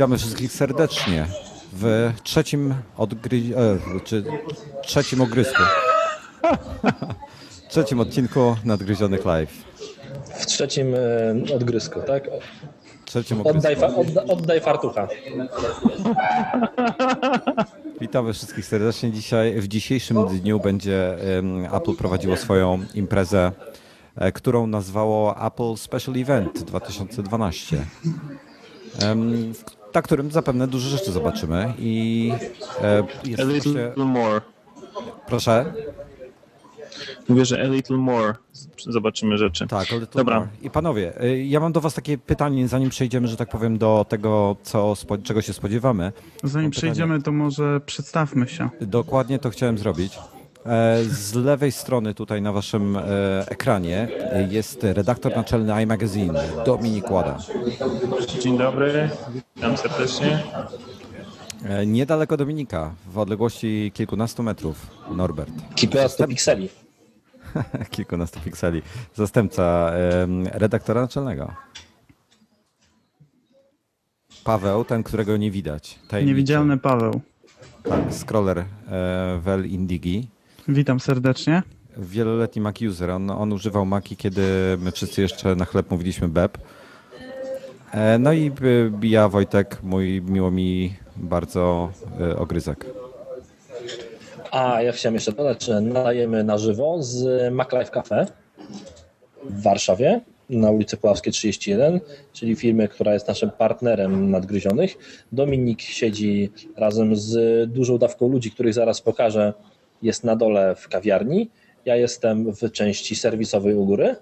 Witamy wszystkich serdecznie w trzecim odgry... e, czy trzecim ogrysku. trzecim odcinku Nadgryzionych Live. W trzecim e, odgrysku, tak? Trzecim ogrysku. Oddaj, fa, odda, oddaj fartucha. Witamy wszystkich serdecznie. Dzisiaj, w dzisiejszym dniu będzie Apple prowadziło swoją imprezę, e, którą nazwało Apple Special Event 2012. em, w- na którym zapewne dużo rzeczy zobaczymy i e, jest A właśnie, little more. proszę, Mówię, że a little more. Zobaczymy rzeczy. tak, ale to Dobra. I panowie, y, ja mam do was takie pytanie, zanim przejdziemy, że tak powiem, do tego, co, czego się spodziewamy. Zanim przejdziemy, to może przedstawmy się. Dokładnie to chciałem zrobić. E, Z lewej strony tutaj na waszym e, ekranie jest redaktor naczelny iMagazine, Dominik Łada. Dzień dobry, witam serdecznie. E, Niedaleko Dominika, w odległości kilkunastu metrów, Norbert. Kilkunastu pikseli. Kilkunastu pikseli. Zastępca redaktora naczelnego. Paweł, ten, którego nie widać. Tajemniczy. Niewidzialny Paweł. Tak, scroller e, Vel Indigi. Witam serdecznie. Wieloletni Mac user. On, on używał Maki, kiedy my wszyscy jeszcze na chleb mówiliśmy BEP. E, no i e, ja, Wojtek, mój miło mi bardzo e, ogryzek. A ja chciałem jeszcze dodać, że nadajemy na żywo z MacLife Cafe w Warszawie na ulicy Puławskiej 31, czyli firmy, która jest naszym partnerem nadgryzionych. Dominik siedzi razem z dużą dawką ludzi, których zaraz pokażę. Jest na dole w kawiarni. Ja jestem w części serwisowej u góry.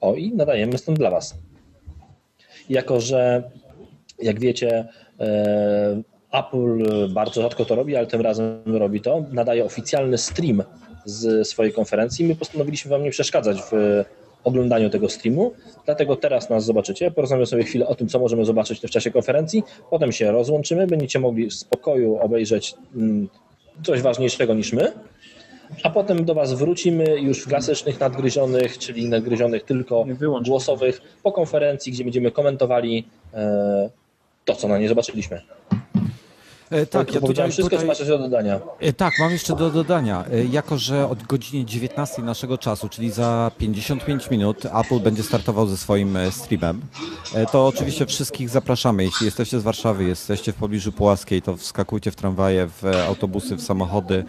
O i nadajemy stąd dla Was. Jako, że jak wiecie, e, Apple bardzo rzadko to robi, ale tym razem robi to. Nadaje oficjalny stream z swojej konferencji. My postanowiliśmy Wam nie przeszkadzać w oglądaniu tego streamu, dlatego teraz nas zobaczycie. Porozmawiamy sobie chwilę o tym, co możemy zobaczyć w czasie konferencji. Potem się rozłączymy, będziecie mogli w spokoju obejrzeć mm, coś ważniejszego niż my. A potem do Was wrócimy już w klasycznych nadgryzionych, czyli nadgryzionych tylko głosowych po konferencji, gdzie będziemy komentowali e, to, co na nie zobaczyliśmy. E, Tak, ja powiedziałem wszystko, co masz jeszcze do dodania. E, Tak, mam jeszcze do dodania. E, Jako, że od godziny 19 naszego czasu, czyli za 55 minut, Apple będzie startował ze swoim streamem, to oczywiście wszystkich zapraszamy. Jeśli jesteście z Warszawy, jesteście w pobliżu Pułaskiej, to wskakujcie w tramwaje, w autobusy, w samochody,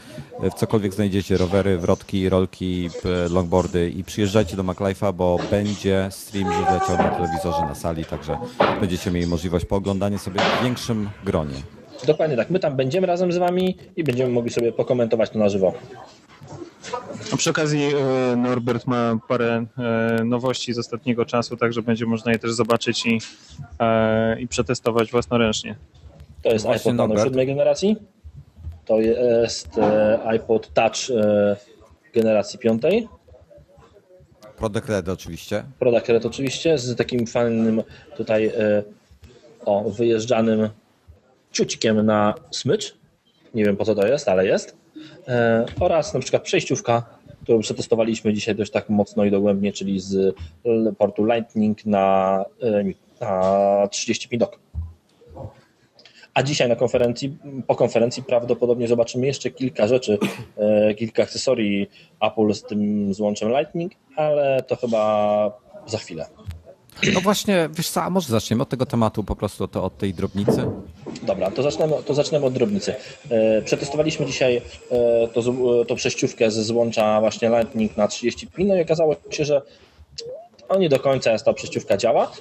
w cokolwiek znajdziecie, rowery, wrotki, rolki, longboardy i przyjeżdżajcie do MacLife'a, bo będzie stream już leciał na telewizorze, na sali, także będziecie mieli możliwość pooglądania sobie w większym gronie. Dokładnie tak. My tam będziemy razem z Wami i będziemy mogli sobie pokomentować to na żywo. A przy okazji e, Norbert ma parę e, nowości z ostatniego czasu, także będzie można je też zobaczyć i, e, i przetestować własnoręcznie. To jest Właśnie, iPod Nano siódmej generacji. To jest iPod Touch generacji piątej. Product Red oczywiście. Product Red oczywiście z takim fajnym tutaj o, wyjeżdżanym ciucikiem na smycz. Nie wiem po co to jest, ale jest. E, oraz na przykład przejściówka, którą przetestowaliśmy dzisiaj dość tak mocno i dogłębnie, czyli z portu Lightning na, e, na 35 dock. A dzisiaj na konferencji, po konferencji prawdopodobnie zobaczymy jeszcze kilka rzeczy, e, kilka akcesorii Apple z tym złączem Lightning, ale to chyba za chwilę. No właśnie, wiesz co, a może zaczniemy od tego tematu po prostu to od tej drobnicy? Dobra, to zaczniemy, to zaczniemy od drobnicy. E, Przetestowaliśmy dzisiaj e, to, z- to przejściówkę ze złącza właśnie Lightning na 30 pin, no i okazało się, że no nie do końca jest ta przejściówka działa,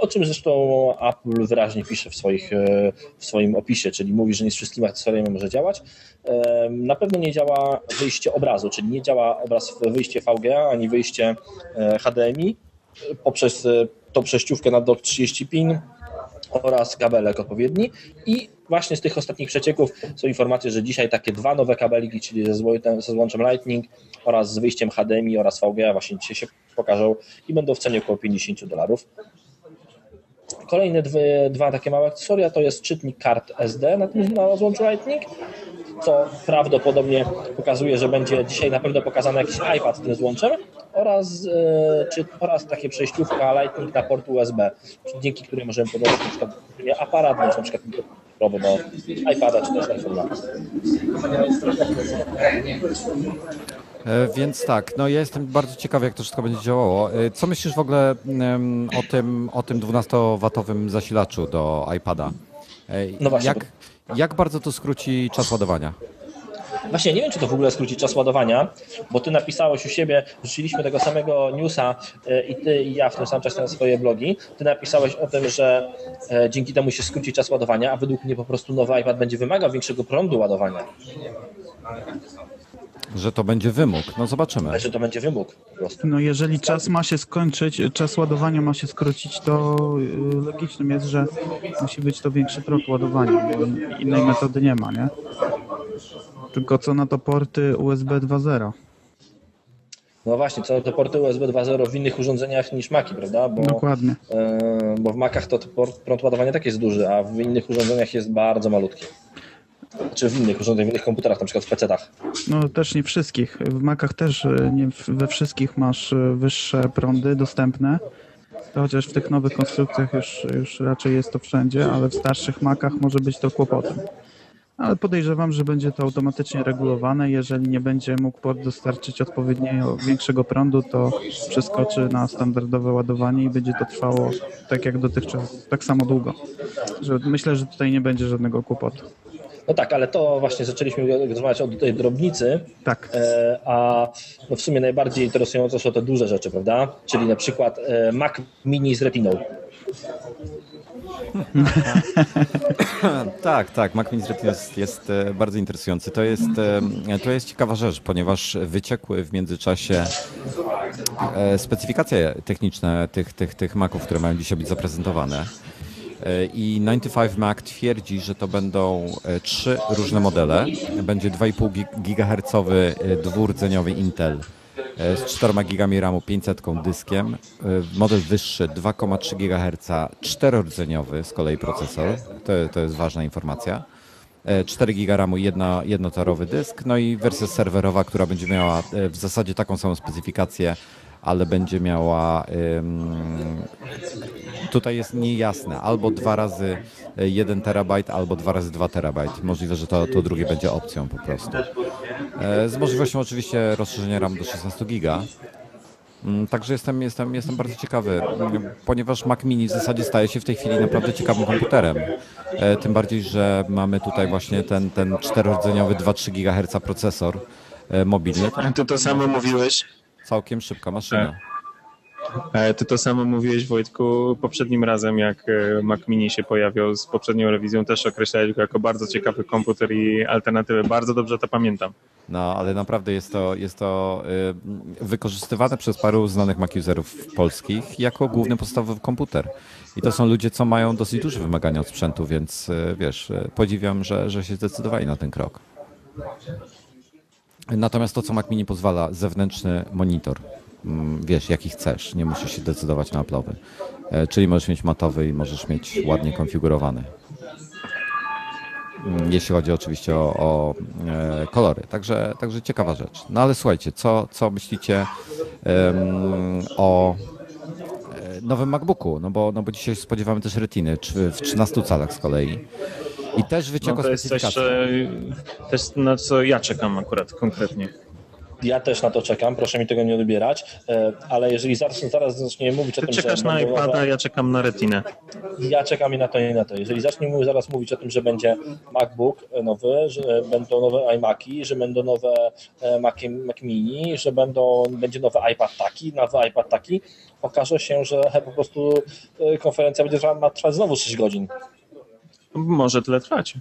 o czym zresztą Apple wyraźnie pisze w, swoich, e, w swoim opisie, czyli mówi, że nie z wszystkimi akcesoriami może działać. E, Na pewno nie działa wyjście obrazu, czyli nie działa obraz wyjście VGA ani wyjście e, HDMI poprzez e, tą przejściówkę na dock 30 pin oraz kabelek odpowiedni i właśnie z tych ostatnich przecieków są informacje, że dzisiaj takie dwa nowe kabelki, czyli ze, zło- ze złączem Lightning oraz z wyjściem HDMI oraz VGA właśnie dzisiaj się pokażą i będą w cenie około 50 dolarów. Kolejne dwie, dwa takie małe akcesoria to jest czytnik kart SD na na złączu Lightning co prawdopodobnie pokazuje, że będzie dzisiaj na pewno pokazany jakiś iPad tym złączem oraz, e, czy, oraz takie przejściówka Lightning na port USB, dzięki której możemy podać na przykład aparat, bądź na przykład mikrofonowy do iPada czy też iPhone'a. E, Więc tak, no ja jestem bardzo ciekawy, jak to wszystko będzie działało. E, Co myślisz w ogóle o tym, o tym 12-watowym zasilaczu do iPada? No właśnie, Jak, jak bardzo to skróci czas ładowania? Właśnie nie wiem, czy to w ogóle skróci czas ładowania, bo ty napisałeś u siebie, wrzuciliśmy tego samego newsa e, i ty i ja w tym samym czasie na swoje blogi. Ty napisałeś o tym, że e, dzięki temu się skróci czas ładowania, a według mnie po prostu nowy iPad będzie wymagał większego prądu ładowania, Że to będzie wymóg? No zobaczymy. ale że to będzie wymóg po prostu. No jeżeli czas ma się skończyć, czas ładowania ma się skrócić, to y, logicznym jest, że musi być to większy prąd ładowania, bo innej metody nie ma, nie? Tylko co na to porty USB 2.0. No właśnie, co do porty USB 2.0 w innych urządzeniach niż Maci, prawda? Bo, Dokładnie. e, bo w Macach to port, prąd ładowania tak jest duży, a w innych urządzeniach jest bardzo malutki. Czy w innych urządzeniach, w innych komputerach, na przykład w PC-tach. No też nie wszystkich. W Macach też y, nie we wszystkich masz y, wyższe prądy dostępne. Chociaż w tych nowych konstrukcjach już, już raczej jest to wszędzie, ale w starszych Macach może być to kłopotem. Ale podejrzewam, że będzie to automatycznie regulowane. Jeżeli nie będzie mógł port dostarczyć odpowiedniego większego prądu, to przeskoczy na standardowe ładowanie i będzie to trwało tak jak dotychczas, tak samo długo. Że myślę, że tutaj nie będzie żadnego kłopotu. No tak, ale to właśnie zaczęliśmy rozmawiać o tej drobnicy, Tak. E, a no w sumie najbardziej interesujące są te duże rzeczy, prawda? Czyli na przykład e, Mac Mini z Retiną. Tak, tak. Mac Mini z Retina jest, jest e, bardzo interesujący. To jest, to jest ciekawa rzecz, ponieważ wyciekły w międzyczasie specyfikacje techniczne tych, tych, tych Maców, które mają dzisiaj być zaprezentowane. E, I 95 Mac twierdzi, że to będą e, trzy różne modele. Będzie 2,5 gi- GHz e, dwurdzeniowy Intel z 4 GB RAMu 500 dyskiem. Model wyższy 2,3 GHz czterordzeniowy z kolei procesor. To, to jest ważna informacja. E, 4 GB RAMu, jedna, jednotorowy dysk, no i wersja serwerowa, która będzie miała w zasadzie taką samą specyfikację, ale będzie miała tutaj jest niejasne, albo dwa razy 1 terabajt, albo dwa razy 2 terabajt. Możliwe, że to, to drugie będzie opcją po prostu. E, Z możliwością oczywiście rozszerzenia RAM do 16 giga. Mm, Także jestem, jestem, jestem bardzo ciekawy, ponieważ Mac Mini w zasadzie staje się w tej chwili naprawdę ciekawym komputerem. E, Tym bardziej, że mamy tutaj właśnie ten, ten czterordzeniowy 2-3 GHz procesor e, mobilny. To to samo mówiłeś. Całkiem szybka maszyna. E, Ty to samo mówiłeś, Wojtku, poprzednim razem, jak e, Mac Mini się pojawiał z poprzednią rewizją, też określałeś go jako bardzo ciekawy komputer i alternatywę. Bardzo dobrze to pamiętam. No, ale naprawdę jest to, jest to y, wykorzystywane przez paru znanych Mac userów polskich jako główny podstawowy komputer. I to są ludzie, co mają dosyć duże wymagania od sprzętu, więc y, wiesz, y, podziwiam, że, że się zdecydowali na ten krok. Natomiast to, co Mac Mini pozwala, zewnętrzny monitor. Mm, Wiesz, jaki chcesz, nie musisz się decydować na Apple'owy. E, Czyli możesz mieć matowy i możesz mieć ładnie konfigurowany. Mm, jeśli chodzi oczywiście o, o e, kolory. Także, także ciekawa rzecz. No ale słuchajcie, co, co myślicie em, o e, nowym MacBooku? No bo, no bo dzisiaj spodziewamy też retiny w 13 calach z kolei. I też No wyciekła to jest coś, e, też na co ja czekam akurat konkretnie. Ja też na to czekam, proszę mi tego nie odbierać, e, ale jeżeli zaraz, zaraz zaczniemy mówić o Ty tym, czekasz że na będą nowe- iPada, ja czekam na Retinę. Ja czekam i na to i na to. Jeżeli zaczniemy zaraz mówić o tym, że będzie MacBook nowy, że będą nowe iMaki, że będą nowe e, Mac, Mac Mini, że będą, będzie nowy iPad taki, nowy iPad taki, okaże się, że po prostu konferencja będzie trwać znowu 6 godzin. Może tyle trwać.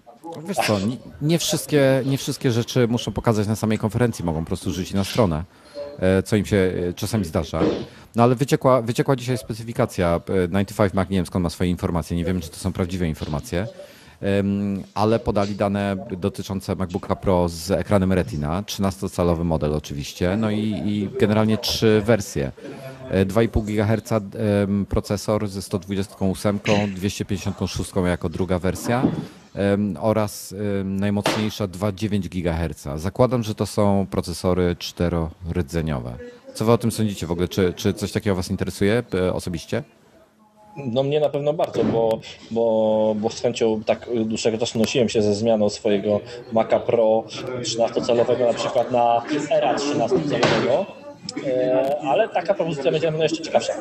Wiesz co, nie, wszystkie, nie wszystkie rzeczy muszą pokazać na samej konferencji, mogą po prostu rzucić na stronę, e, co im się e, czasami zdarza. No ale wyciekła, wyciekła dzisiaj specyfikacja. e, 95 Mac, nie wiem skąd ma swoje informacje, nie wiem czy to są prawdziwe informacje, ale podali dane dotyczące MacBooka Pro z ekranem Retina, 13-calowy model oczywiście, no i, i generalnie trzy wersje. E, 2,5 GHz procesor ze 128, 256 jako druga wersja oraz najmocniejsza 2,9 GHz. Zakładam, że to są procesory czterorydzeniowe. Co wy o tym sądzicie w ogóle? Czy, czy coś takiego was interesuje e, osobiście? No mnie na pewno bardzo, bo, bo, bo z chęcią tak dłuższego czasu nosiłem się ze zmianą swojego Maca Pro 13-calowego na przykład na Era 13-calowego, e, ale taka propozycja będzie na pewno jeszcze ciekawsza.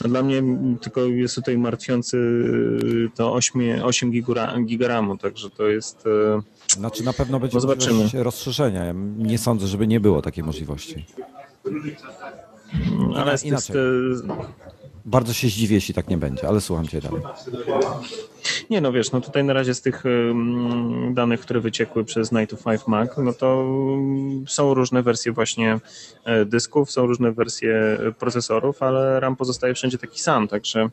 Dla mnie tylko jest tutaj martwiący y, to 8, 8 gigura- gigaramu, także to jest... y, Znaczy na pewno będzie No zobaczymy. rozszerzenia. Ja nie sądzę, żeby nie było takiej możliwości. Ale inaczej. Bardzo się zdziwię, jeśli tak nie będzie, ale słucham cię dalej. Nie no wiesz, no tutaj na razie z tych danych, które wyciekły przez Night to 5 Mac, no to są różne wersje właśnie e, dysków, są różne wersje e, procesorów, ale RAM pozostaje wszędzie taki sam, także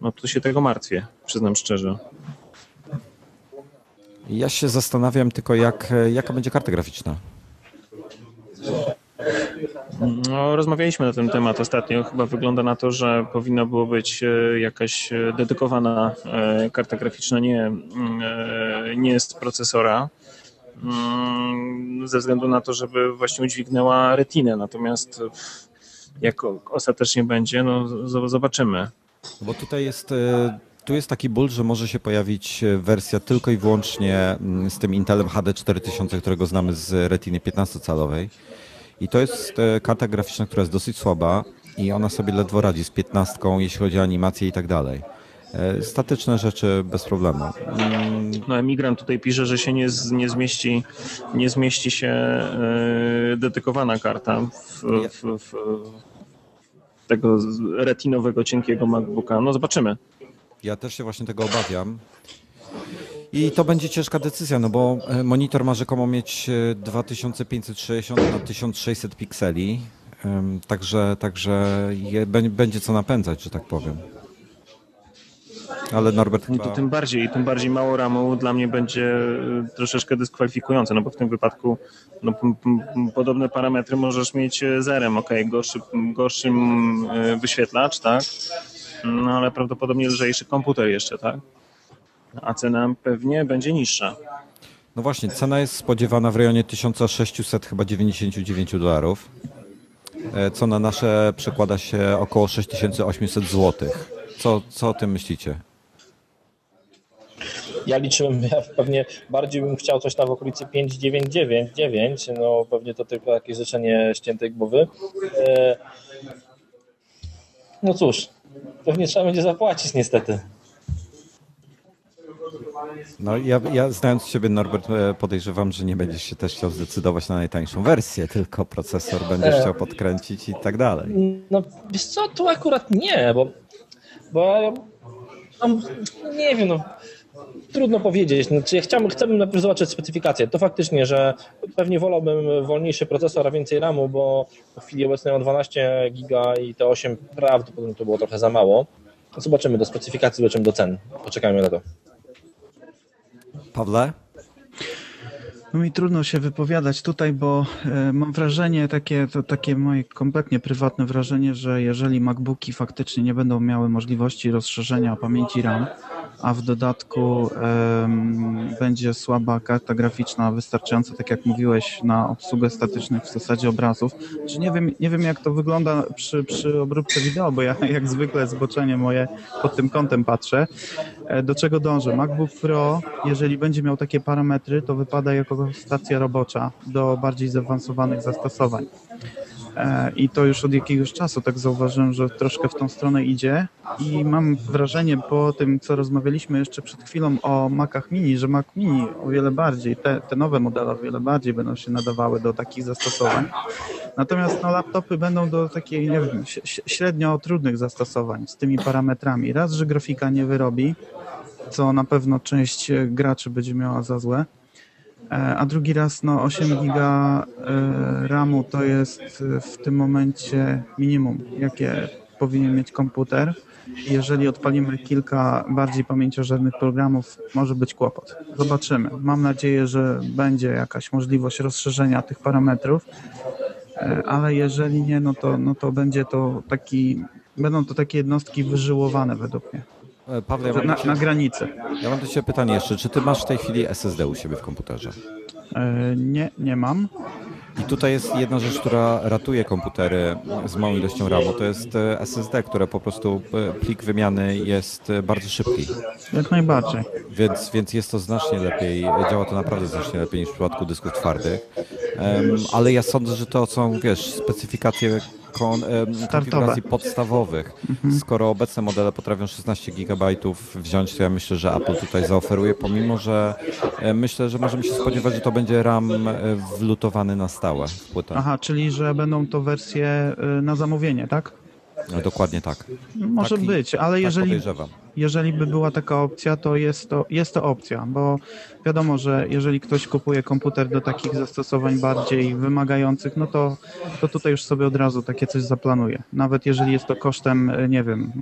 no tu się tego martwię, przyznam szczerze. Ja się zastanawiam tylko, jak, jaka będzie karta graficzna. No, rozmawialiśmy na ten temat ostatnio. Chyba wygląda na to, że powinna było być e, jakaś e, dedykowana e, karta graficzna, nie, mm, nie z procesora, mm, ze względu na to, żeby właśnie udźwignęła retinę. Natomiast jak ostatecznie będzie, no zobaczymy. Bo tutaj jest, tu jest taki ból, że może się pojawić wersja tylko i wyłącznie mm, z tym Intelem HD 4000, którego znamy z Retiny 15-calowej. I to jest e, karta graficzna, która jest dosyć słaba i ona sobie ledwo radzi z 15, jeśli chodzi o animację i tak dalej. E, Statyczne rzeczy bez problemu. No, emigrant tutaj pisze, że się nie, nie zmieści, nie zmieści się e, dedykowana karta w, w, w tego retinowego, cienkiego MacBooka. No zobaczymy. Ja też się właśnie tego obawiam. I to będzie ciężka decyzja, no bo e, monitor ma rzekomo mieć e, 2560 na 1600 pikseli. Także, także je, bę- będzie co napędzać, że tak powiem. Ale Norbert No chyba... to tym bardziej, tym bardziej mało ramu dla mnie będzie e, troszeczkę dyskwalifikujące, no bo w tym wypadku no, podobne parametry możesz mieć e, zerem, ok, gorszy, gorszym e, wyświetlacz, tak, no ale prawdopodobnie lżejszy komputer jeszcze, tak, a cena pewnie będzie niższa. No właśnie, cena jest spodziewana w rejonie 1600 chyba 99 dolarów, e, co na nasze przekłada się około 6800 zł. Co, co o tym myślicie? Ja liczyłem, ja pewnie bardziej bym chciał coś tam w okolicy 5999, no pewnie to tylko jakieś życzenie ściętej głowy. E, No cóż, pewnie trzeba będzie zapłacić niestety. No ja, ja znając Ciebie Norbert e, podejrzewam, że nie będziesz się też chciał zdecydować na najtańszą wersję, tylko procesor będziesz chciał podkręcić i tak dalej. No wiesz co, tu akurat nie, bo, bo mam, nie wiem, no trudno powiedzieć. No, czy ja chciałbym, chciałbym najpierw zobaczyć specyfikację. To faktycznie, że pewnie wolałbym wolniejszy procesor, a więcej RAMu, bo w chwili obecnej mam 12 giga i te 8 prawdopodobnie to było trochę za mało. Zobaczymy do specyfikacji, zobaczymy do cen. Poczekajmy na to. Pawle? No mi trudno się wypowiadać tutaj, bo e, mam wrażenie, takie, to takie moje kompletnie prywatne wrażenie, że jeżeli MacBooki faktycznie nie będą miały możliwości rozszerzenia pamięci RAM, a w dodatku em, będzie słaba karta graficzna wystarczająca, tak jak mówiłeś, na obsługę statycznych w zasadzie obrazów. Czy nie wiem, nie wiem jak to wygląda przy, przy obróbce wideo, bo ja jak zwykle zboczenie moje pod tym kątem patrzę. E, Do czego dążę? MacBook Pro, jeżeli będzie miał takie parametry, to wypada jako stacja robocza do bardziej zaawansowanych zastosowań. E, I to już od jakiegoś czasu tak zauważyłem, że troszkę w tą stronę idzie i mam wrażenie po tym, co rozmawialiśmy jeszcze przed chwilą o Macach Mini, że Mac Mini o wiele bardziej, te, te nowe modele o wiele bardziej będą się nadawały do takich zastosowań. Natomiast no, laptopy będą do takiej, nie wiem, średnio trudnych zastosowań z tymi parametrami. Raz, że grafika nie wyrobi, co na pewno część graczy będzie miała za złe. E, A drugi raz, no 8 giga e, RAMu to jest e, w tym momencie minimum, jakie powinien mieć komputer. Jeżeli odpalimy kilka bardziej pamięciożernych programów, może być kłopot. Zobaczymy. Mam nadzieję, że będzie jakaś możliwość rozszerzenia tych parametrów, ale jeżeli nie, no to, no to będzie to taki, będą to takie jednostki wyżyłowane według mnie. E, Pawle, ja mam, Na, na granicy. ja mam do Ciebie pytanie jeszcze. Czy Ty masz w tej chwili SSD u siebie w komputerze? E, Nie, nie mam. I tutaj jest jedna rzecz, która ratuje komputery z małą ilością RAMu. To jest e, SSD, które po prostu plik wymiany jest bardzo szybki. Jak najbardziej. Więc, więc jest to znacznie lepiej, działa to naprawdę znacznie lepiej niż w przypadku dysków twardych. Em, ale ja sądzę, że to są, wiesz, specyfikacje kon, konfiguracji podstawowych. Skoro obecne modele potrafią 16 GB wziąć, to ja myślę, że Apple tutaj zaoferuje, pomimo że myślę, że możemy się spodziewać, że to będzie RAM e, wlutowany na stałe w płytę. Aha, czyli że będą to wersje y, na zamówienie, tak? No, dokładnie tak. Może Tak być, ale Tak jeżeli, podejrzewam. Jeżeli by była taka opcja, to jest, to jest to opcja, bo wiadomo, że jeżeli ktoś kupuje komputer do takich zastosowań bardziej wymagających, no to, to tutaj już sobie od razu takie coś zaplanuje. Nawet jeżeli jest to kosztem, nie wiem,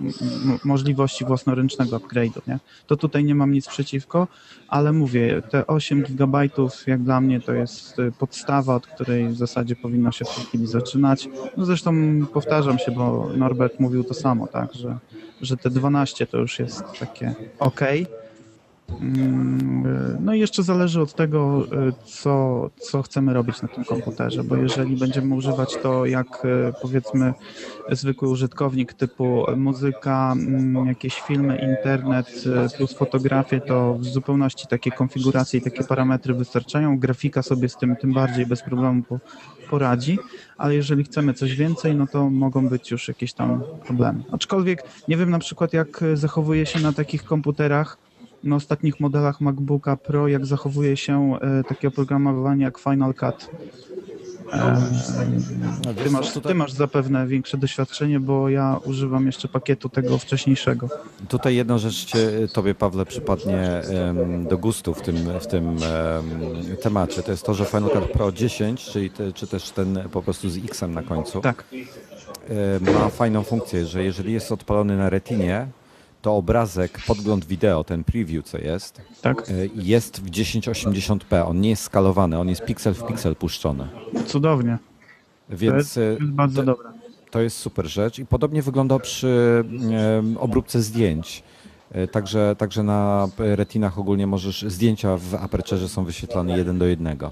możliwości własnoręcznego upgrade'u, nie? To tutaj nie mam nic przeciwko, ale mówię, te 8 gigabajtów jak dla mnie to jest e, podstawa, od której w zasadzie powinno się w tej chwili zaczynać. No zresztą powtarzam się, bo Norbert mówił to samo, tak, że, że te 12 to już jest takie ok. No i jeszcze zależy od tego, y, co, co chcemy robić na tym komputerze, bo jeżeli będziemy używać to jak y, powiedzmy zwykły użytkownik typu muzyka, mm, jakieś filmy, internet y, plus fotografie, to w zupełności takie konfiguracje i takie parametry wystarczają. Grafika sobie z tym tym bardziej bez problemu po, poradzi, ale jeżeli chcemy coś więcej, no to mogą być już jakieś tam problemy. Aczkolwiek nie wiem na przykład jak zachowuje się na takich komputerach na ostatnich modelach MacBooka Pro, jak zachowuje się e, takie oprogramowanie jak Final Cut. E, ty, masz, ty masz zapewne większe doświadczenie, bo ja używam jeszcze pakietu tego wcześniejszego. Tutaj jedna rzecz cię, Tobie, Pawle, przypadnie do gustu w tym, w tym em, temacie. To jest to, że Final Cut Pro 10, czyli te, czy też ten po prostu z X-em na końcu, Tak, e, ma fajną funkcję, że jeżeli jest odpalony na retinie, to obrazek, podgląd wideo, ten preview, co jest, tak. e, jest w 1080p. On nie jest skalowany, on jest piksel w piksel puszczony. Cudownie. To Więc to jest bardzo te- dobre. To jest super rzecz i podobnie wygląda przy obróbce zdjęć. E, Także, także na retinach ogólnie możesz, zdjęcia w aperturze są wyświetlane jeden do jednego.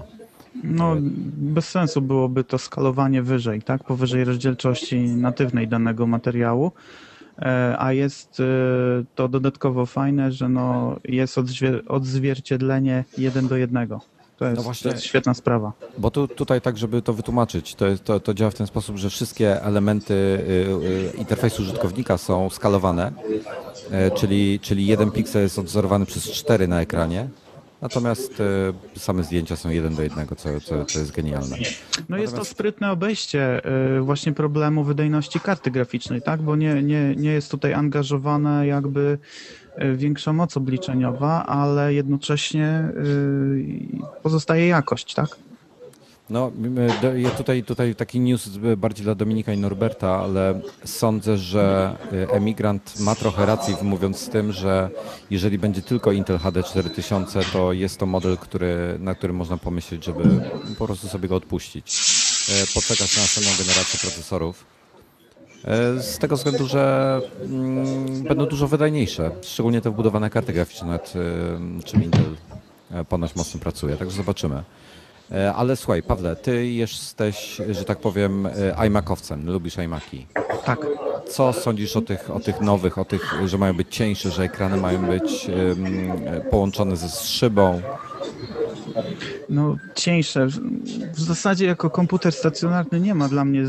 No, bez sensu byłoby to skalowanie wyżej, tak? Powyżej rozdzielczości natywnej danego materiału. E, A jest e, to dodatkowo fajne, że no jest odzwier- odzwierciedlenie jeden do jednego. To jest, No właśnie- to jest świetna sprawa. Bo tu, tutaj tak, żeby to wytłumaczyć, to, to, to działa w ten sposób, że wszystkie elementy y, y, interfejsu użytkownika są skalowane, e, czyli, czyli jeden piksel jest odzorowany przez cztery na ekranie, natomiast e, same zdjęcia są jeden do jednego, co, co, co jest genialne. No jest to sprytne obejście y, właśnie problemu wydajności karty graficznej, tak? Bo nie, nie, nie jest tutaj angażowana jakby y, większa moc obliczeniowa, ale jednocześnie y, pozostaje jakość, tak? No, do- ja tutaj, tutaj taki news bardziej dla Dominika i Norberta, ale sądzę, że y, emigrant ma trochę racji, mówiąc z tym, że jeżeli będzie tylko Intel HD 4000, to jest to model, który, na którym można pomyśleć, żeby po prostu sobie go odpuścić. Y, Poczekać na następną generację procesorów. Z tego względu, że mm, będą dużo wydajniejsze, szczególnie te wbudowane karty graficzne, nad czym Intel ponoć mocno pracuje, także zobaczymy. E, Ale słuchaj, Pawle, ty jesteś, że tak powiem, e, iMacowcem, lubisz iMaki. Tak. Co sądzisz o tych, o tych nowych, o tych, że mają być cieńsze, że ekrany mają być połączone ze szybą? No cieńsze. W- zasadzie jako komputer stacjonarny nie ma dla mnie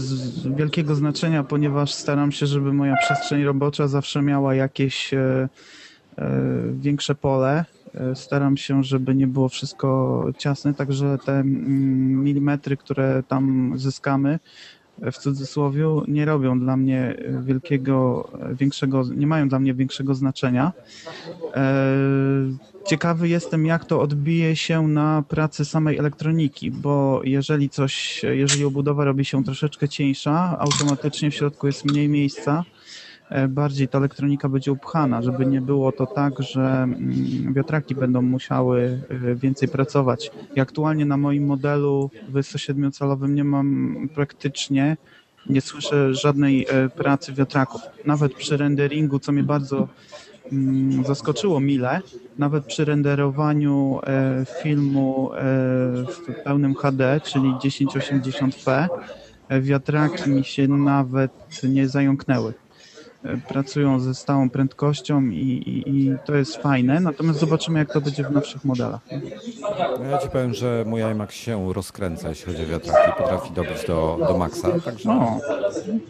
wielkiego znaczenia, ponieważ staram się, żeby moja przestrzeń robocza zawsze miała jakieś e, e, większe pole. E, Staram się, żeby nie było wszystko ciasne, także te mm, milimetry, które tam zyskamy, e, w cudzysłowie, nie robią dla mnie e, wielkiego, większego, nie mają dla mnie większego znaczenia. Ciekawy jestem, jak to odbije się na pracy samej elektroniki, bo jeżeli coś, jeżeli obudowa robi się troszeczkę cieńsza, automatycznie w środku jest mniej miejsca, bardziej ta elektronika będzie upchana, żeby nie było to tak, że mm, wiatraki będą musiały e, więcej pracować. I aktualnie na moim modelu w 107-calowym nie mam praktycznie, nie słyszę żadnej e, pracy wiatraków. Nawet przy renderingu, co mnie bardzo mm, zaskoczyło mile. Nawet przy renderowaniu e, filmu e, w pełnym HD, czyli 1080p, e, wiatraki mi się nawet nie zająknęły. E, Pracują ze stałą prędkością i, i, i to jest fajne, natomiast zobaczymy jak to będzie w nowszych modelach. No Ja ci powiem, że mój iMac się rozkręca, jeśli chodzi o wiatraki. Potrafi dobić do, do maksa, także... O,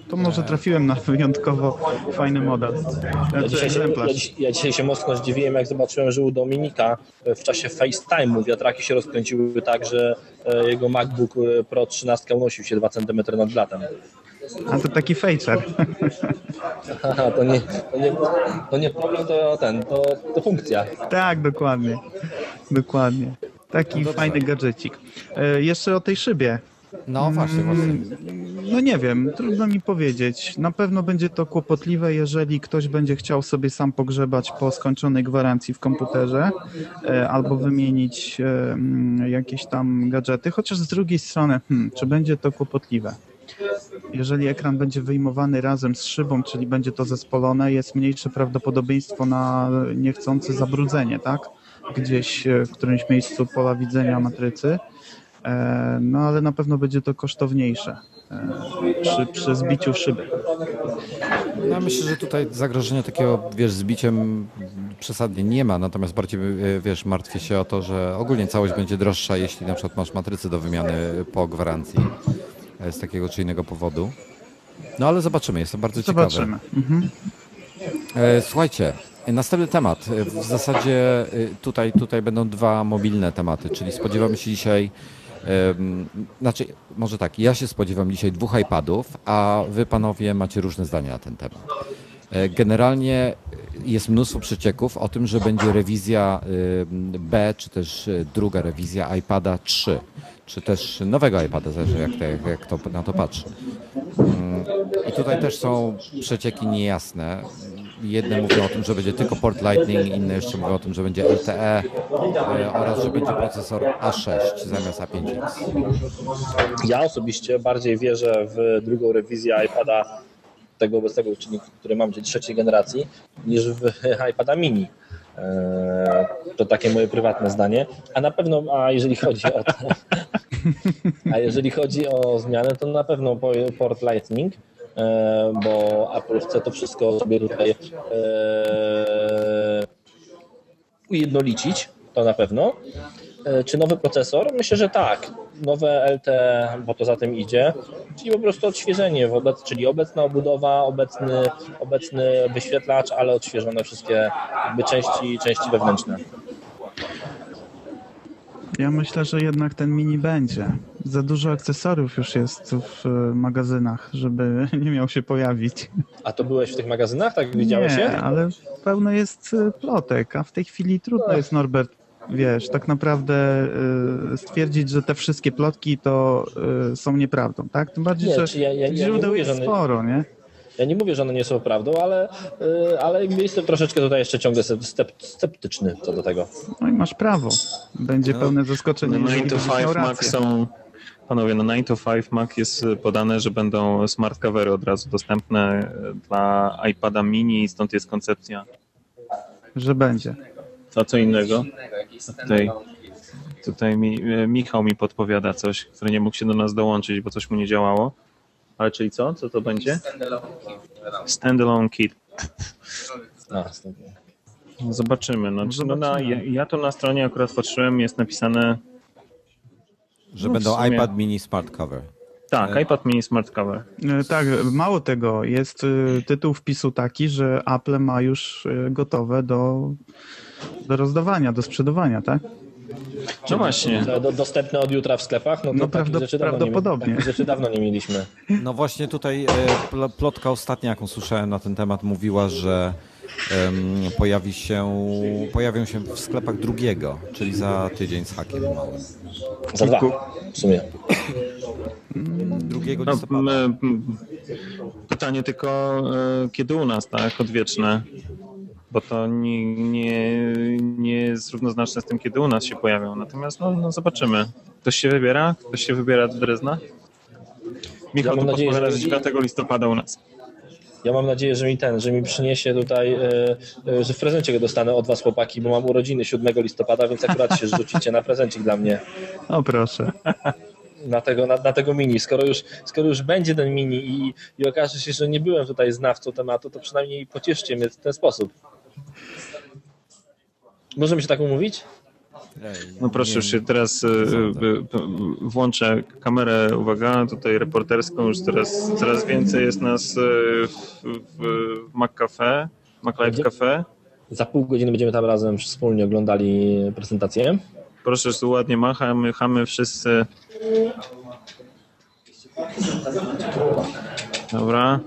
to może trafiłem na wyjątkowo fajny model. Ja Znaczy dzisiaj, się, ja, ja dzisiaj się mocno zdziwiłem, jak zobaczyłem, że u Dominika w czasie FaceTime'u wiatraki się rozkręciły tak, że e, jego MacBook e, Pro 13 unosił się 2 cm nad blatem. A to taki fejcer. Haha, to nie, to nie, to nie problem, to ten, to, to funkcja. Tak, dokładnie. Dokładnie. Taki No fajny gadżecik. E, jeszcze o tej szybie. No właśnie, właśnie. No nie wiem, trudno mi powiedzieć. Na pewno będzie to kłopotliwe, jeżeli ktoś będzie chciał sobie sam pogrzebać po skończonej gwarancji w komputerze e, albo wymienić e, mm, jakieś tam gadżety, chociaż z drugiej strony, hmm, czy będzie to kłopotliwe? Jeżeli ekran będzie wyjmowany razem z szybą, czyli będzie to zespolone, jest mniejsze prawdopodobieństwo na niechcące zabrudzenie, tak? Gdzieś e, w którymś miejscu pola widzenia matrycy. E, No ale na pewno będzie to kosztowniejsze e, przy, przy zbiciu szyby. No, myślę, że tutaj zagrożenia takiego, wiesz, zbiciem przesadnie nie ma, natomiast bardziej, wiesz, martwię się o to, że ogólnie całość będzie droższa, jeśli na przykład masz matrycy do wymiany po gwarancji z takiego czy innego powodu. No ale zobaczymy, jest to bardzo ciekawe. Zobaczymy. Mhm. E, Słuchajcie, następny temat. E, W zasadzie e, tutaj, tutaj będą dwa mobilne tematy, czyli spodziewamy się dzisiaj, znaczy może tak, ja się spodziewam dzisiaj dwóch iPadów, a wy panowie macie różne zdania na ten temat. E, Generalnie jest mnóstwo przecieków o tym, że będzie rewizja B, czy też e, druga rewizja iPada 3, czy też nowego iPada, zależy jak, te, jak to, na to patrzy. Mm, I tutaj też są przecieki niejasne. Jedne mówią o tym, że będzie tylko port Lightning, inne jeszcze mówią o tym, że będzie LTE e, oraz że będzie procesor A6 zamiast A5X. Ja osobiście bardziej wierzę w drugą rewizję iPada tego obecnego, czyli który mam, czyli trzeciej generacji, niż w iPada mini. Eee, To takie moje prywatne zdanie. A na pewno, a jeżeli chodzi o a jeżeli chodzi o zmianę, to na pewno po- port Lightning, eee, bo Apple chce to wszystko sobie tutaj eee, ujednolicić, to na pewno. E, Czy nowy procesor? Myślę, że tak. Nowe LTE, bo to za tym idzie, czyli po prostu odświeżenie, wobec, czyli obecna obudowa, obecny, obecny wyświetlacz, ale odświeżone wszystkie jakby części, części wewnętrzne. Ja myślę, że jednak ten mini będzie. Za dużo akcesoriów już jest w e, magazynach, żeby nie miał się pojawić. A to byłeś w tych magazynach, tak widziałeś nie, je? ale pełno jest e, plotek, a w tej chwili trudno jest Norbert, wiesz, tak naprawdę e, stwierdzić, że te wszystkie plotki to e, są nieprawdą, tak? Tym bardziej, Nie, że ja- ja- ja źródeł mówię, jest sporo, nie? Ja nie mówię, że one nie są prawdą, ale, y, ale jestem troszeczkę tutaj jeszcze ciągle scepty- sceptyczny co do tego. No i masz prawo. Będzie No. pełne zaskoczenie, Na jeżeli 9 to będziesz miał 5 Mac są. Panowie, na 9 to 5 Mac jest podane, że będą smart covery od razu dostępne dla iPada mini, stąd jest koncepcja. Że będzie. A co innego? Tutaj, tutaj mi, e, Michał mi podpowiada coś, który nie mógł się do nas dołączyć, bo coś mu nie działało. Ale czyli co? Co to będzie? Standalone kit. Stop. Zobaczymy. No, czy- no, na, ja, ja tu na stronie akurat patrzyłem, jest napisane Że No, będą sumie- iPad mini smart cover. tak, iPad mini smart cover. E, Tak, mało tego, jest e, tytuł wpisu taki, że Apple ma już e, gotowe do, do rozdawania, do sprzedawania, tak? No właśnie. Do, dostępne od jutra w sklepach? No to No rzeczy prawdopodobnie. Nie, takich rzeczy dawno nie mieliśmy. No właśnie tutaj e, pl- plotka ostatnia, jaką słyszałem na ten temat, mówiła, że em, pojawi się, pojawią się w sklepach drugiego, czyli za tydzień z hakiem małym. Za dwa w sumie. Drugiego No, listopada. m, pytanie tylko, e, kiedy u nas, tak? Odwieczne. Bo to nie, nie, nie jest równoznaczne z tym, kiedy u nas się pojawią. Natomiast no, no zobaczymy. Ktoś się wybiera? Ktoś się wybiera do Drezna? Michał Ja mam tu nadzieję, że 9 listopada u nas. Ja mam nadzieję, że mi ten, że mi przyniesie tutaj, e, e, że w prezencie go dostanę od was chłopaki, bo mam urodziny 7 listopada, więc akurat się rzucicie na prezencik dla mnie. O proszę. na tego, na, na tego mini. Skoro już, skoro już będzie ten mini i, i okaże się, że nie byłem tutaj znawcą tematu, to przynajmniej pocieszcie mnie w ten sposób. Możemy się tak umówić? No proszę, już się teraz e, e, włączę kamerę, uwaga, tutaj reporterską, już teraz coraz więcej jest nas e, w, w, w McCafe, McLife Cafe. Za pół godziny będziemy tam razem wspólnie oglądali prezentację. Proszę, że tu ładnie machamy, chamy wszyscy. Dobra.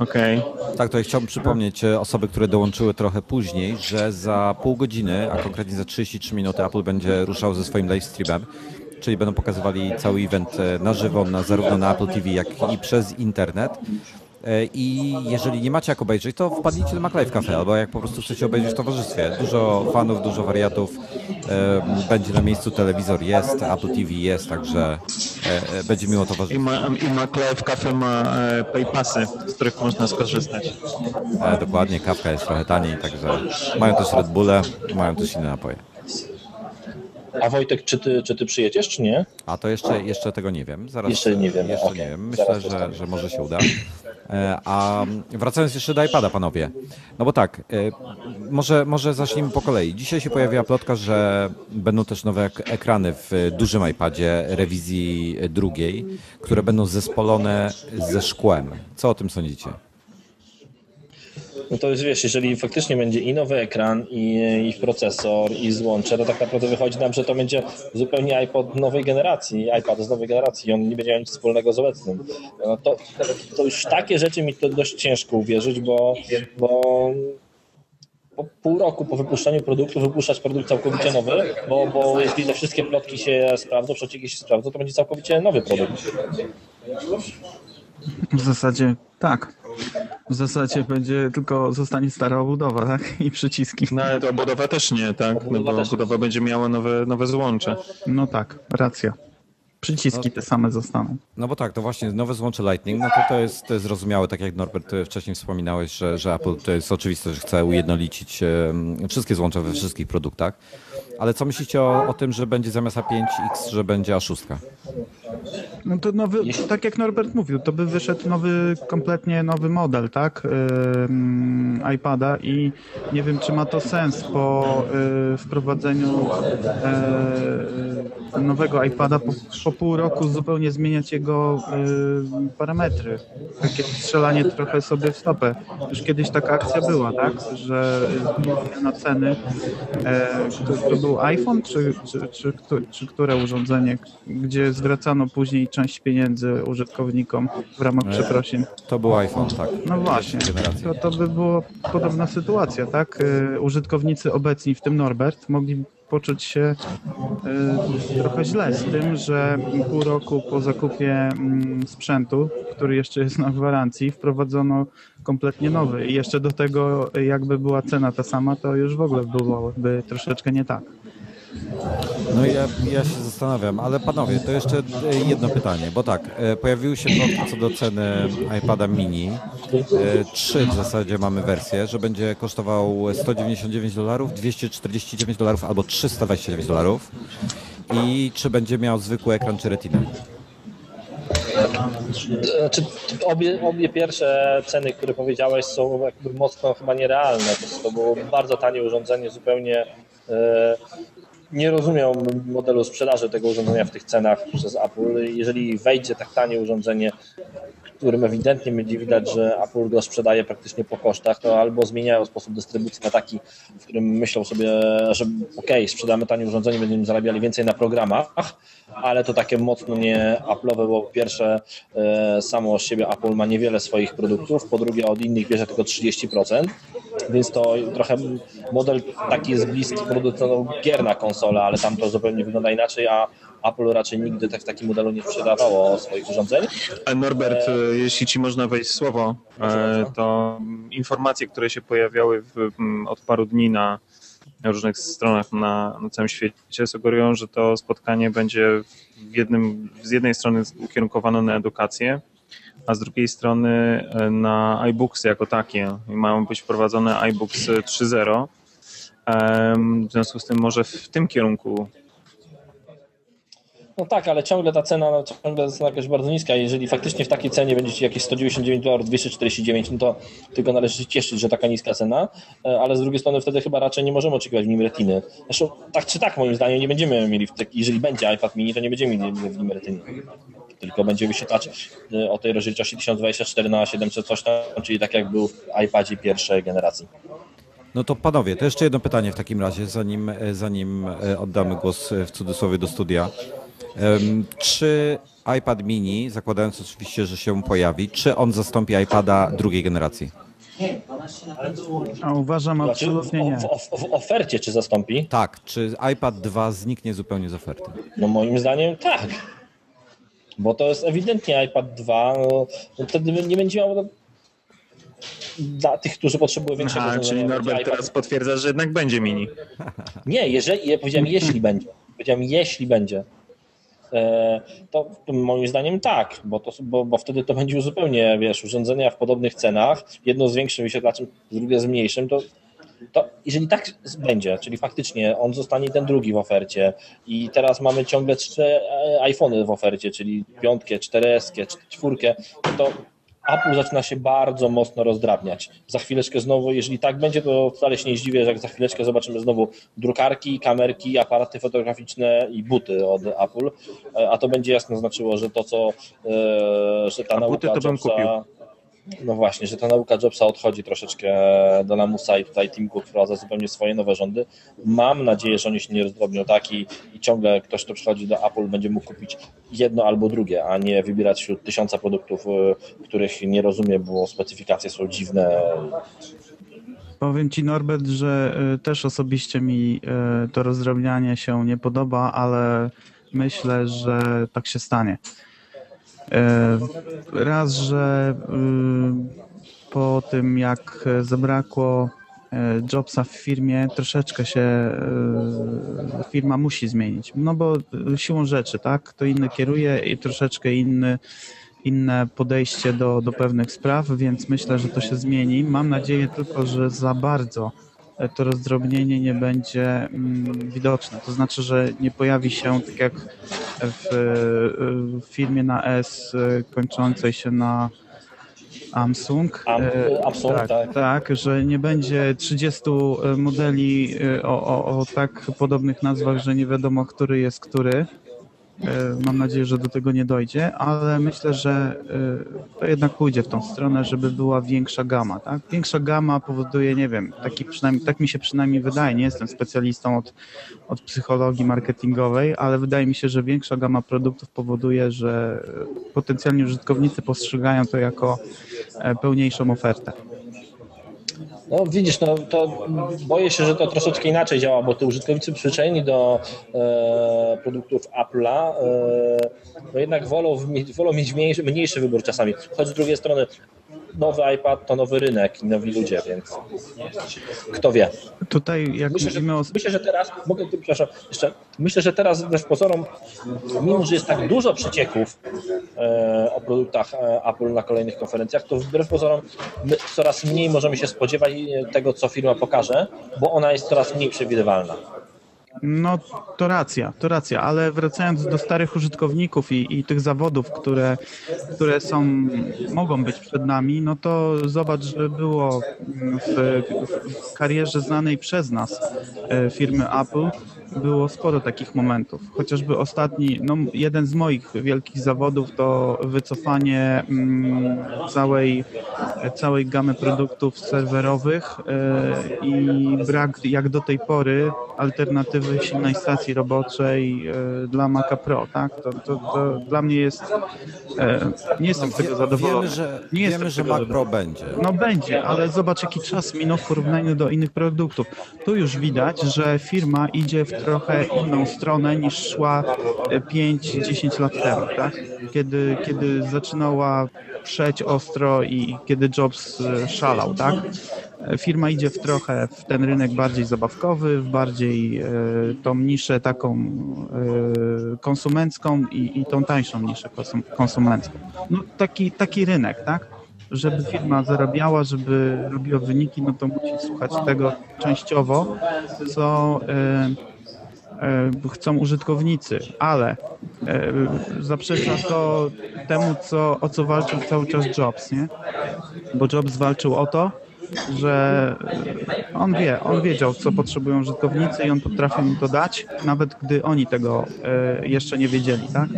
Okej. Tak, ja chciałbym przypomnieć e, osoby, które dołączyły trochę później, że za pół godziny, a konkretnie za 33 minuty Apple będzie ruszał ze swoim live streamem, czyli będą pokazywali cały event e, na żywo, na, zarówno na Apple TV, jak i przez internet. E, I jeżeli nie macie jak obejrzeć, to wpadnijcie do MacLive Cafe, albo jak po prostu chcecie obejrzeć w towarzystwie. Dużo fanów, dużo wariatów. e, Będzie na miejscu telewizor jest, Apple TV jest, także e, będzie miło I, towarzystwo. ma, I McLife Cafe ma paypassy, z których można skorzystać. E, Dokładnie, kawka jest trochę taniej, także mają też Red Bulle, mają też inne napoje. A Wojtek, czy ty, czy ty przyjedziesz, czy nie? A to jeszcze, jeszcze tego nie wiem. Zaraz, Jeszcze nie wiem, Jeszcze okej. nie wiem. Myślę, że, że może się uda. E, A wracając jeszcze do iPada, panowie. No bo tak, e, może, może zacznijmy po kolei. Dzisiaj się pojawiła plotka, że będą też nowe ek- ekrany w dużym iPadzie rewizji drugiej, które będą zespolone ze szkłem. Co o tym sądzicie? No to jest, wiesz, jeżeli faktycznie będzie i nowy ekran, i, i procesor, i złącze, to tak naprawdę wychodzi nam, że to będzie zupełnie iPod nowej generacji, iPad z nowej generacji i on nie będzie miał nic wspólnego z obecnym. No to, to już takie rzeczy mi to dość ciężko uwierzyć, bo, bo po pół roku po wypuszczeniu produktu wypuszczać produkt całkowicie nowy, bo, bo jeśli te wszystkie plotki się sprawdzą, przecieki się sprawdzą, to będzie całkowicie nowy produkt. W zasadzie tak. W zasadzie będzie tylko zostanie stara obudowa, tak? I przyciski. No ale to obudowa też nie, tak? No bo obudowa będzie miała nowe, nowe złącze. No tak, racja. Przyciski te same zostaną. No bo tak, to właśnie nowe złącze Lightning, no to to jest, to jest zrozumiałe, tak jak Norbert ty wcześniej wspominałeś, że, że Apple to jest oczywiste, że chce ujednolicić em, wszystkie złącza we wszystkich produktach. Ale co myślicie o, o tym, że będzie zamiast A5X, że będzie A6? No to nowy, tak jak Norbert mówił, to by wyszedł nowy, kompletnie nowy model, tak? Ym, iPada i nie wiem, czy ma to sens po y, wprowadzeniu y, nowego iPada po, po pół roku zupełnie zmieniać jego y, parametry. Takie strzelanie trochę sobie w stopę. Już kiedyś taka akcja była, tak? Że na ceny e, to, to był iPhone, czy, czy, czy, czy, które urządzenie, gdzie zwracano później część pieniędzy użytkownikom w ramach przeprosin. To był iPhone, tak. No właśnie, to, to by była podobna sytuacja, tak? Y, Użytkownicy obecni, w tym Norbert, mogli poczuć się y, trochę źle z tym, że pół roku po zakupie mm, sprzętu, który jeszcze jest na gwarancji, wprowadzono kompletnie nowy i jeszcze do tego jakby była cena ta sama, to już w ogóle byłoby troszeczkę nie tak. No ja, ja się zastanawiam, ale panowie, to jeszcze e, jedno pytanie, bo tak, e, pojawiły się plotki co do ceny iPada mini. E, Trzy w zasadzie mamy wersje, że będzie kosztował 199 dolarów, 249 dolarów albo 329 dolarów. I czy będzie miał zwykły ekran czy retinę? Znaczy, obie, obie pierwsze ceny, które powiedziałeś, są jakby mocno chyba nierealne. To, było bardzo tanie urządzenie, zupełnie nie rozumiem modelu sprzedaży tego urządzenia w tych cenach przez Apple. Jeżeli wejdzie tak tanie urządzenie, którym ewidentnie będzie widać, że Apple go sprzedaje praktycznie po kosztach, to albo zmieniają sposób dystrybucji na taki, w którym myślą sobie, że okej, sprzedamy tanie urządzenie, będziemy zarabiali więcej na programach, ale to takie mocno nie Apple'owe, bo po pierwsze e, samo z siebie Apple ma niewiele swoich produktów, po drugie od innych bierze tylko 30%, więc to trochę model taki jest bliski producentom gier na ale tam to zupełnie wygląda inaczej, a Apple raczej nigdy tak w takim modelu nie sprzedawało swoich urządzeń. A Norbert, e, jeśli ci można wejść słowo, e, to mm, informacje, które się pojawiały w, mm, od paru dni na różnych stronach na, na całym świecie sugerują, że to spotkanie będzie w jednym, z jednej strony ukierunkowane na edukację, a z drugiej strony e, na iBooksy jako takie. I Mają być wprowadzone iBooks 3.0. Em, W związku z tym może w tym kierunku No tak, ale ciągle ta cena, no, ciągle jest bardzo niska. Jeżeli faktycznie w takiej cenie będziecie jakieś 199 dolarów, 249, no to tylko należy się cieszyć, że taka niska cena, e, ale z drugiej strony wtedy chyba raczej nie możemy oczekiwać w nim retiny. Zresztą tak czy tak moim zdaniem nie będziemy mieli, jeżeli będzie iPad mini, to nie będziemy mieli w nim retiny. Tylko będzie wyświetlacz e, o tej rozdzielczości 1024 na 700 coś tam, czyli tak jak był w iPadzie pierwszej generacji. No to panowie, to jeszcze jedno pytanie w takim razie, zanim, e, zanim oddamy głos w cudzysłowie do studia. Czy iPad mini, zakładając oczywiście, że się pojawi, czy on zastąpi iPada drugiej generacji? A uważam Znaczy, absolutnie nie. w, w, w ofercie czy zastąpi? Tak, czy iPad 2 zniknie zupełnie z oferty? No moim zdaniem tak. Bo to jest ewidentnie iPad 2. No, wtedy nie będzie miał dla tych, którzy potrzebują większego Aha, czyli Norbert iPad- teraz potwierdza, że jednak będzie mini. Nie, jeżeli, ja powiedziałem jeśli będzie. Powiedziałem jeśli będzie. E, To moim zdaniem tak, bo, to, bo, bo wtedy to będzie zupełnie, wiesz, urządzenia w podobnych cenach, jedno z większym wyświetlaczem, drugie z mniejszym, to, to jeżeli tak będzie, czyli faktycznie on zostanie ten drugi w ofercie. I teraz mamy ciągle trzy e, iPhony w ofercie, czyli piątkę, 4S, czwórkę, to Apple zaczyna się bardzo mocno rozdrabniać. Za chwileczkę znowu, jeżeli tak będzie, to wcale się nie zdziwię, że jak za chwileczkę zobaczymy znowu drukarki, kamerki, aparaty fotograficzne i buty od Apple, E, a to będzie jasno znaczyło, że to, co, e, że ta A nauka buty to bym Jobsa, kupił. No właśnie, że ta nauka Jobsa odchodzi troszeczkę do lamusa i tutaj Tim Cook wprowadza zupełnie swoje nowe rządy. Mam nadzieję, że oni się nie rozdrobnią tak i, i ciągle ktoś, kto przychodzi do Apple będzie mógł kupić jedno albo drugie, a nie wybierać wśród tysiąca produktów, y, których nie rozumie, bo specyfikacje są dziwne. Powiem ci Norbert, że y, też osobiście mi y, to rozdrobnianie się nie podoba, ale myślę, że tak się stanie. Y, Raz, że y, po tym jak zabrakło y, Jobsa w firmie, troszeczkę się y, firma musi zmienić. No bo siłą rzeczy, tak? Kto inny kieruje i troszeczkę inny inne podejście do, do pewnych spraw, więc myślę, że to się zmieni. Mam nadzieję tylko, że za bardzo e, to rozdrobnienie nie będzie mm, widoczne. To znaczy, że nie pojawi się tak jak w, e, w firmie na S e, kończącej się na Samsung. Am- E, tak, tak. tak, że nie będzie 30 modeli e, o, o, o tak podobnych nazwach, że nie wiadomo, który jest który. E, Mam nadzieję, że do tego nie dojdzie, ale myślę, że e, to jednak pójdzie w tą stronę, żeby była większa gama. Tak? Większa gama powoduje, nie wiem, taki przynajmniej, tak mi się przynajmniej wydaje, nie jestem specjalistą od, od psychologii marketingowej, ale wydaje mi się, że większa gama produktów powoduje, że e, potencjalni użytkownicy postrzegają to jako pełniejszą ofertę. No widzisz, no to boję się, że to troszeczkę inaczej działa, bo te użytkownicy przyzwyczajeni do e, produktów Apple'a e, no jednak wolą, wolą mieć mniejszy, mniejszy wybór czasami. Choć z drugiej strony nowy iPad to nowy rynek i nowi ludzie, więc kto wie. Tutaj jak Myślę, że, o... myślę, że teraz, mogę, przepraszam, jeszcze, myślę, że teraz wbrew pozorom, mimo że jest tak dużo przecieków e, o produktach e, Apple na kolejnych konferencjach, to wbrew pozorom my coraz mniej możemy się spodziewać e, tego, co firma pokaże, bo ona jest coraz mniej przewidywalna. No to racja, to racja, ale wracając do starych użytkowników i, i tych zawodów, które, które są, mogą być przed nami, no to zobacz, że było w, w karierze znanej przez nas e, firmy Apple, było sporo takich momentów. Chociażby ostatni, no jeden z moich wielkich zawodów to wycofanie mm, całej, całej gamy produktów serwerowych e, i brak jak do tej pory alternatywy silnej stacji roboczej e, dla Maca Pro, tak? To, to, to dla mnie jest, e, nie jestem z tego zadowolony. Wiemy, że, Nie jestem wiemy, że Mac Pro będzie. no będzie, ale zobacz jaki czas minął w porównaniu do innych produktów. Tu już widać, że firma idzie w trochę inną stronę niż szła e, 5-10 lat temu, tak? Kiedy, kiedy zaczynała przeć ostro i kiedy Jobs e, szalał, tak? e, firma idzie w trochę w ten rynek bardziej zabawkowy, w bardziej e, tą niszę taką e, konsumencką i, i tą tańszą niszę konsum- konsumencką. No taki, taki rynek, tak? Żeby firma zarabiała, żeby robiła wyniki, no to musi słuchać tego częściowo, co e, e, chcą użytkownicy, ale e, zaprzecza to temu, co, o co walczył cały czas Jobs, nie? Bo Jobs walczył o to, że on wie, on wiedział, co potrzebują użytkownicy i on potrafił im to dać, nawet gdy oni tego e, jeszcze nie wiedzieli, tak?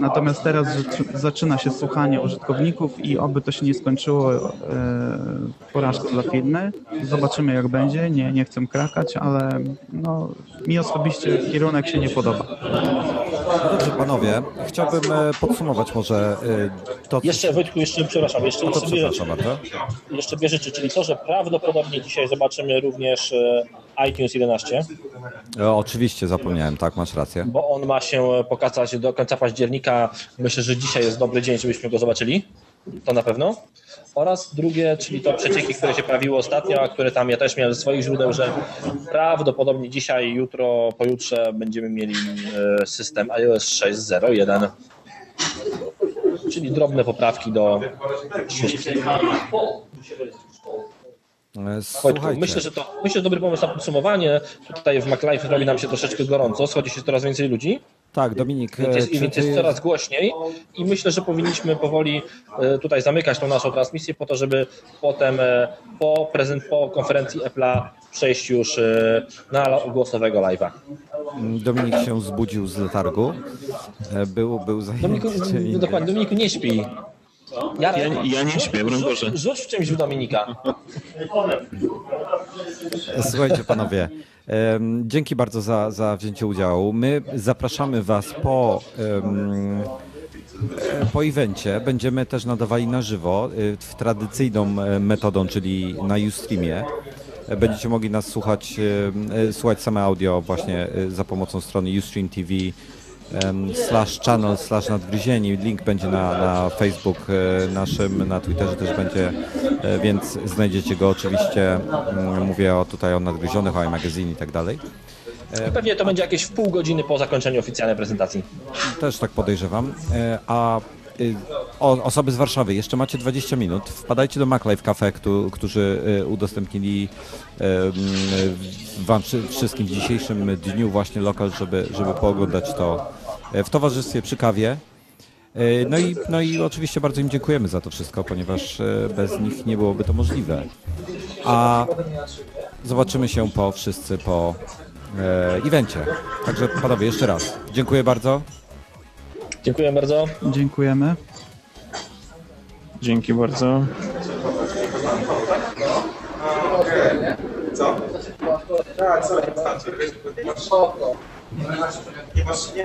Natomiast teraz zaczy- zaczyna się słuchanie użytkowników i oby to się nie skończyło e, porażką dla firmy. Zobaczymy jak będzie, nie, nie chcę krakać, ale no, mi osobiście kierunek się nie podoba. No dobrze, panowie, chciałbym e, podsumować może e, to, co... Jeszcze Wojtku, jeszcze przepraszam, jeszcze, No jeszcze, dwie rzeczy, jeszcze dwie rzeczy, czyli to, że prawdopodobnie dzisiaj zobaczymy również e, iTunes 11, E, oczywiście, zapomniałem, tak, masz rację. bo on ma się pokazać do końca października. Myślę, że dzisiaj jest dobry dzień, żebyśmy go zobaczyli. To na pewno. Oraz drugie, czyli to przecieki, które się pojawiły ostatnio, a które tam ja też miałem ze swoich źródeł, że prawdopodobnie dzisiaj, jutro, pojutrze będziemy mieli e, system iOS 6.0.1. Czyli drobne poprawki do szóstki. Słuchajcie, myślę, że to myślę, że dobry pomysł na podsumowanie. Tutaj w MacLife robi nam się troszeczkę gorąco, schodzi się coraz więcej ludzi, tak, Dominik, e, więc jest, czy więc jest coraz głośniej i myślę, że powinniśmy powoli e, tutaj zamykać tą naszą transmisję po to, żeby potem e, po, prezent, po konferencji Apple'a przejść już e, na głosowego live'a. Dominik się zbudził z letargu. E, Był, był zajęty Dominiku, dokładnie, Dominiku, nie śpi. Ja- ja nie śpię, broń Boże. Rzuć, rzuć w czymś w Dominika. Słuchajcie panowie, dzięki bardzo za, za wzięcie udziału. My zapraszamy was po, e, po evencie. Będziemy też nadawali na żywo y, w tradycyjną e, metodą, czyli na Ustreamie. Będziecie mogli nas słuchać, e, słuchać same audio właśnie e, za pomocą strony Ustream TV slash channel slash nadgryzieni. Link będzie na, na Facebook e, naszym, na Twitterze też będzie, e, więc znajdziecie go oczywiście. mm, Mówię o, tutaj o nadgryzionych, o iMagazine i tak dalej. Pewnie to będzie jakieś w pół godziny po zakończeniu oficjalnej prezentacji. Też tak podejrzewam. E, A y, o, osoby z Warszawy, jeszcze macie 20 minut. Wpadajcie do MacLife Cafe, któ- którzy y, udostępnili wam wszy- wszystkim w dzisiejszym dniu właśnie lokal, żeby, żeby pooglądać to w towarzystwie przy kawie. E, No i, no i oczywiście bardzo im dziękujemy za to wszystko, ponieważ e, bez nich nie byłoby to możliwe. A zobaczymy się po wszyscy po e, evencie. Także panowie, jeszcze raz dziękuję bardzo. Dziękuję bardzo. Dziękujemy. Dzięki bardzo.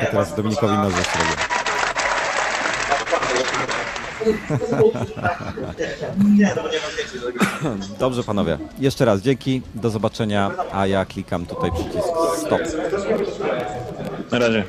A teraz Dominikowi nożę zrobię. Dobrze panowie, jeszcze raz dzięki, do zobaczenia, a ja klikam tutaj przycisk stop. Na razie.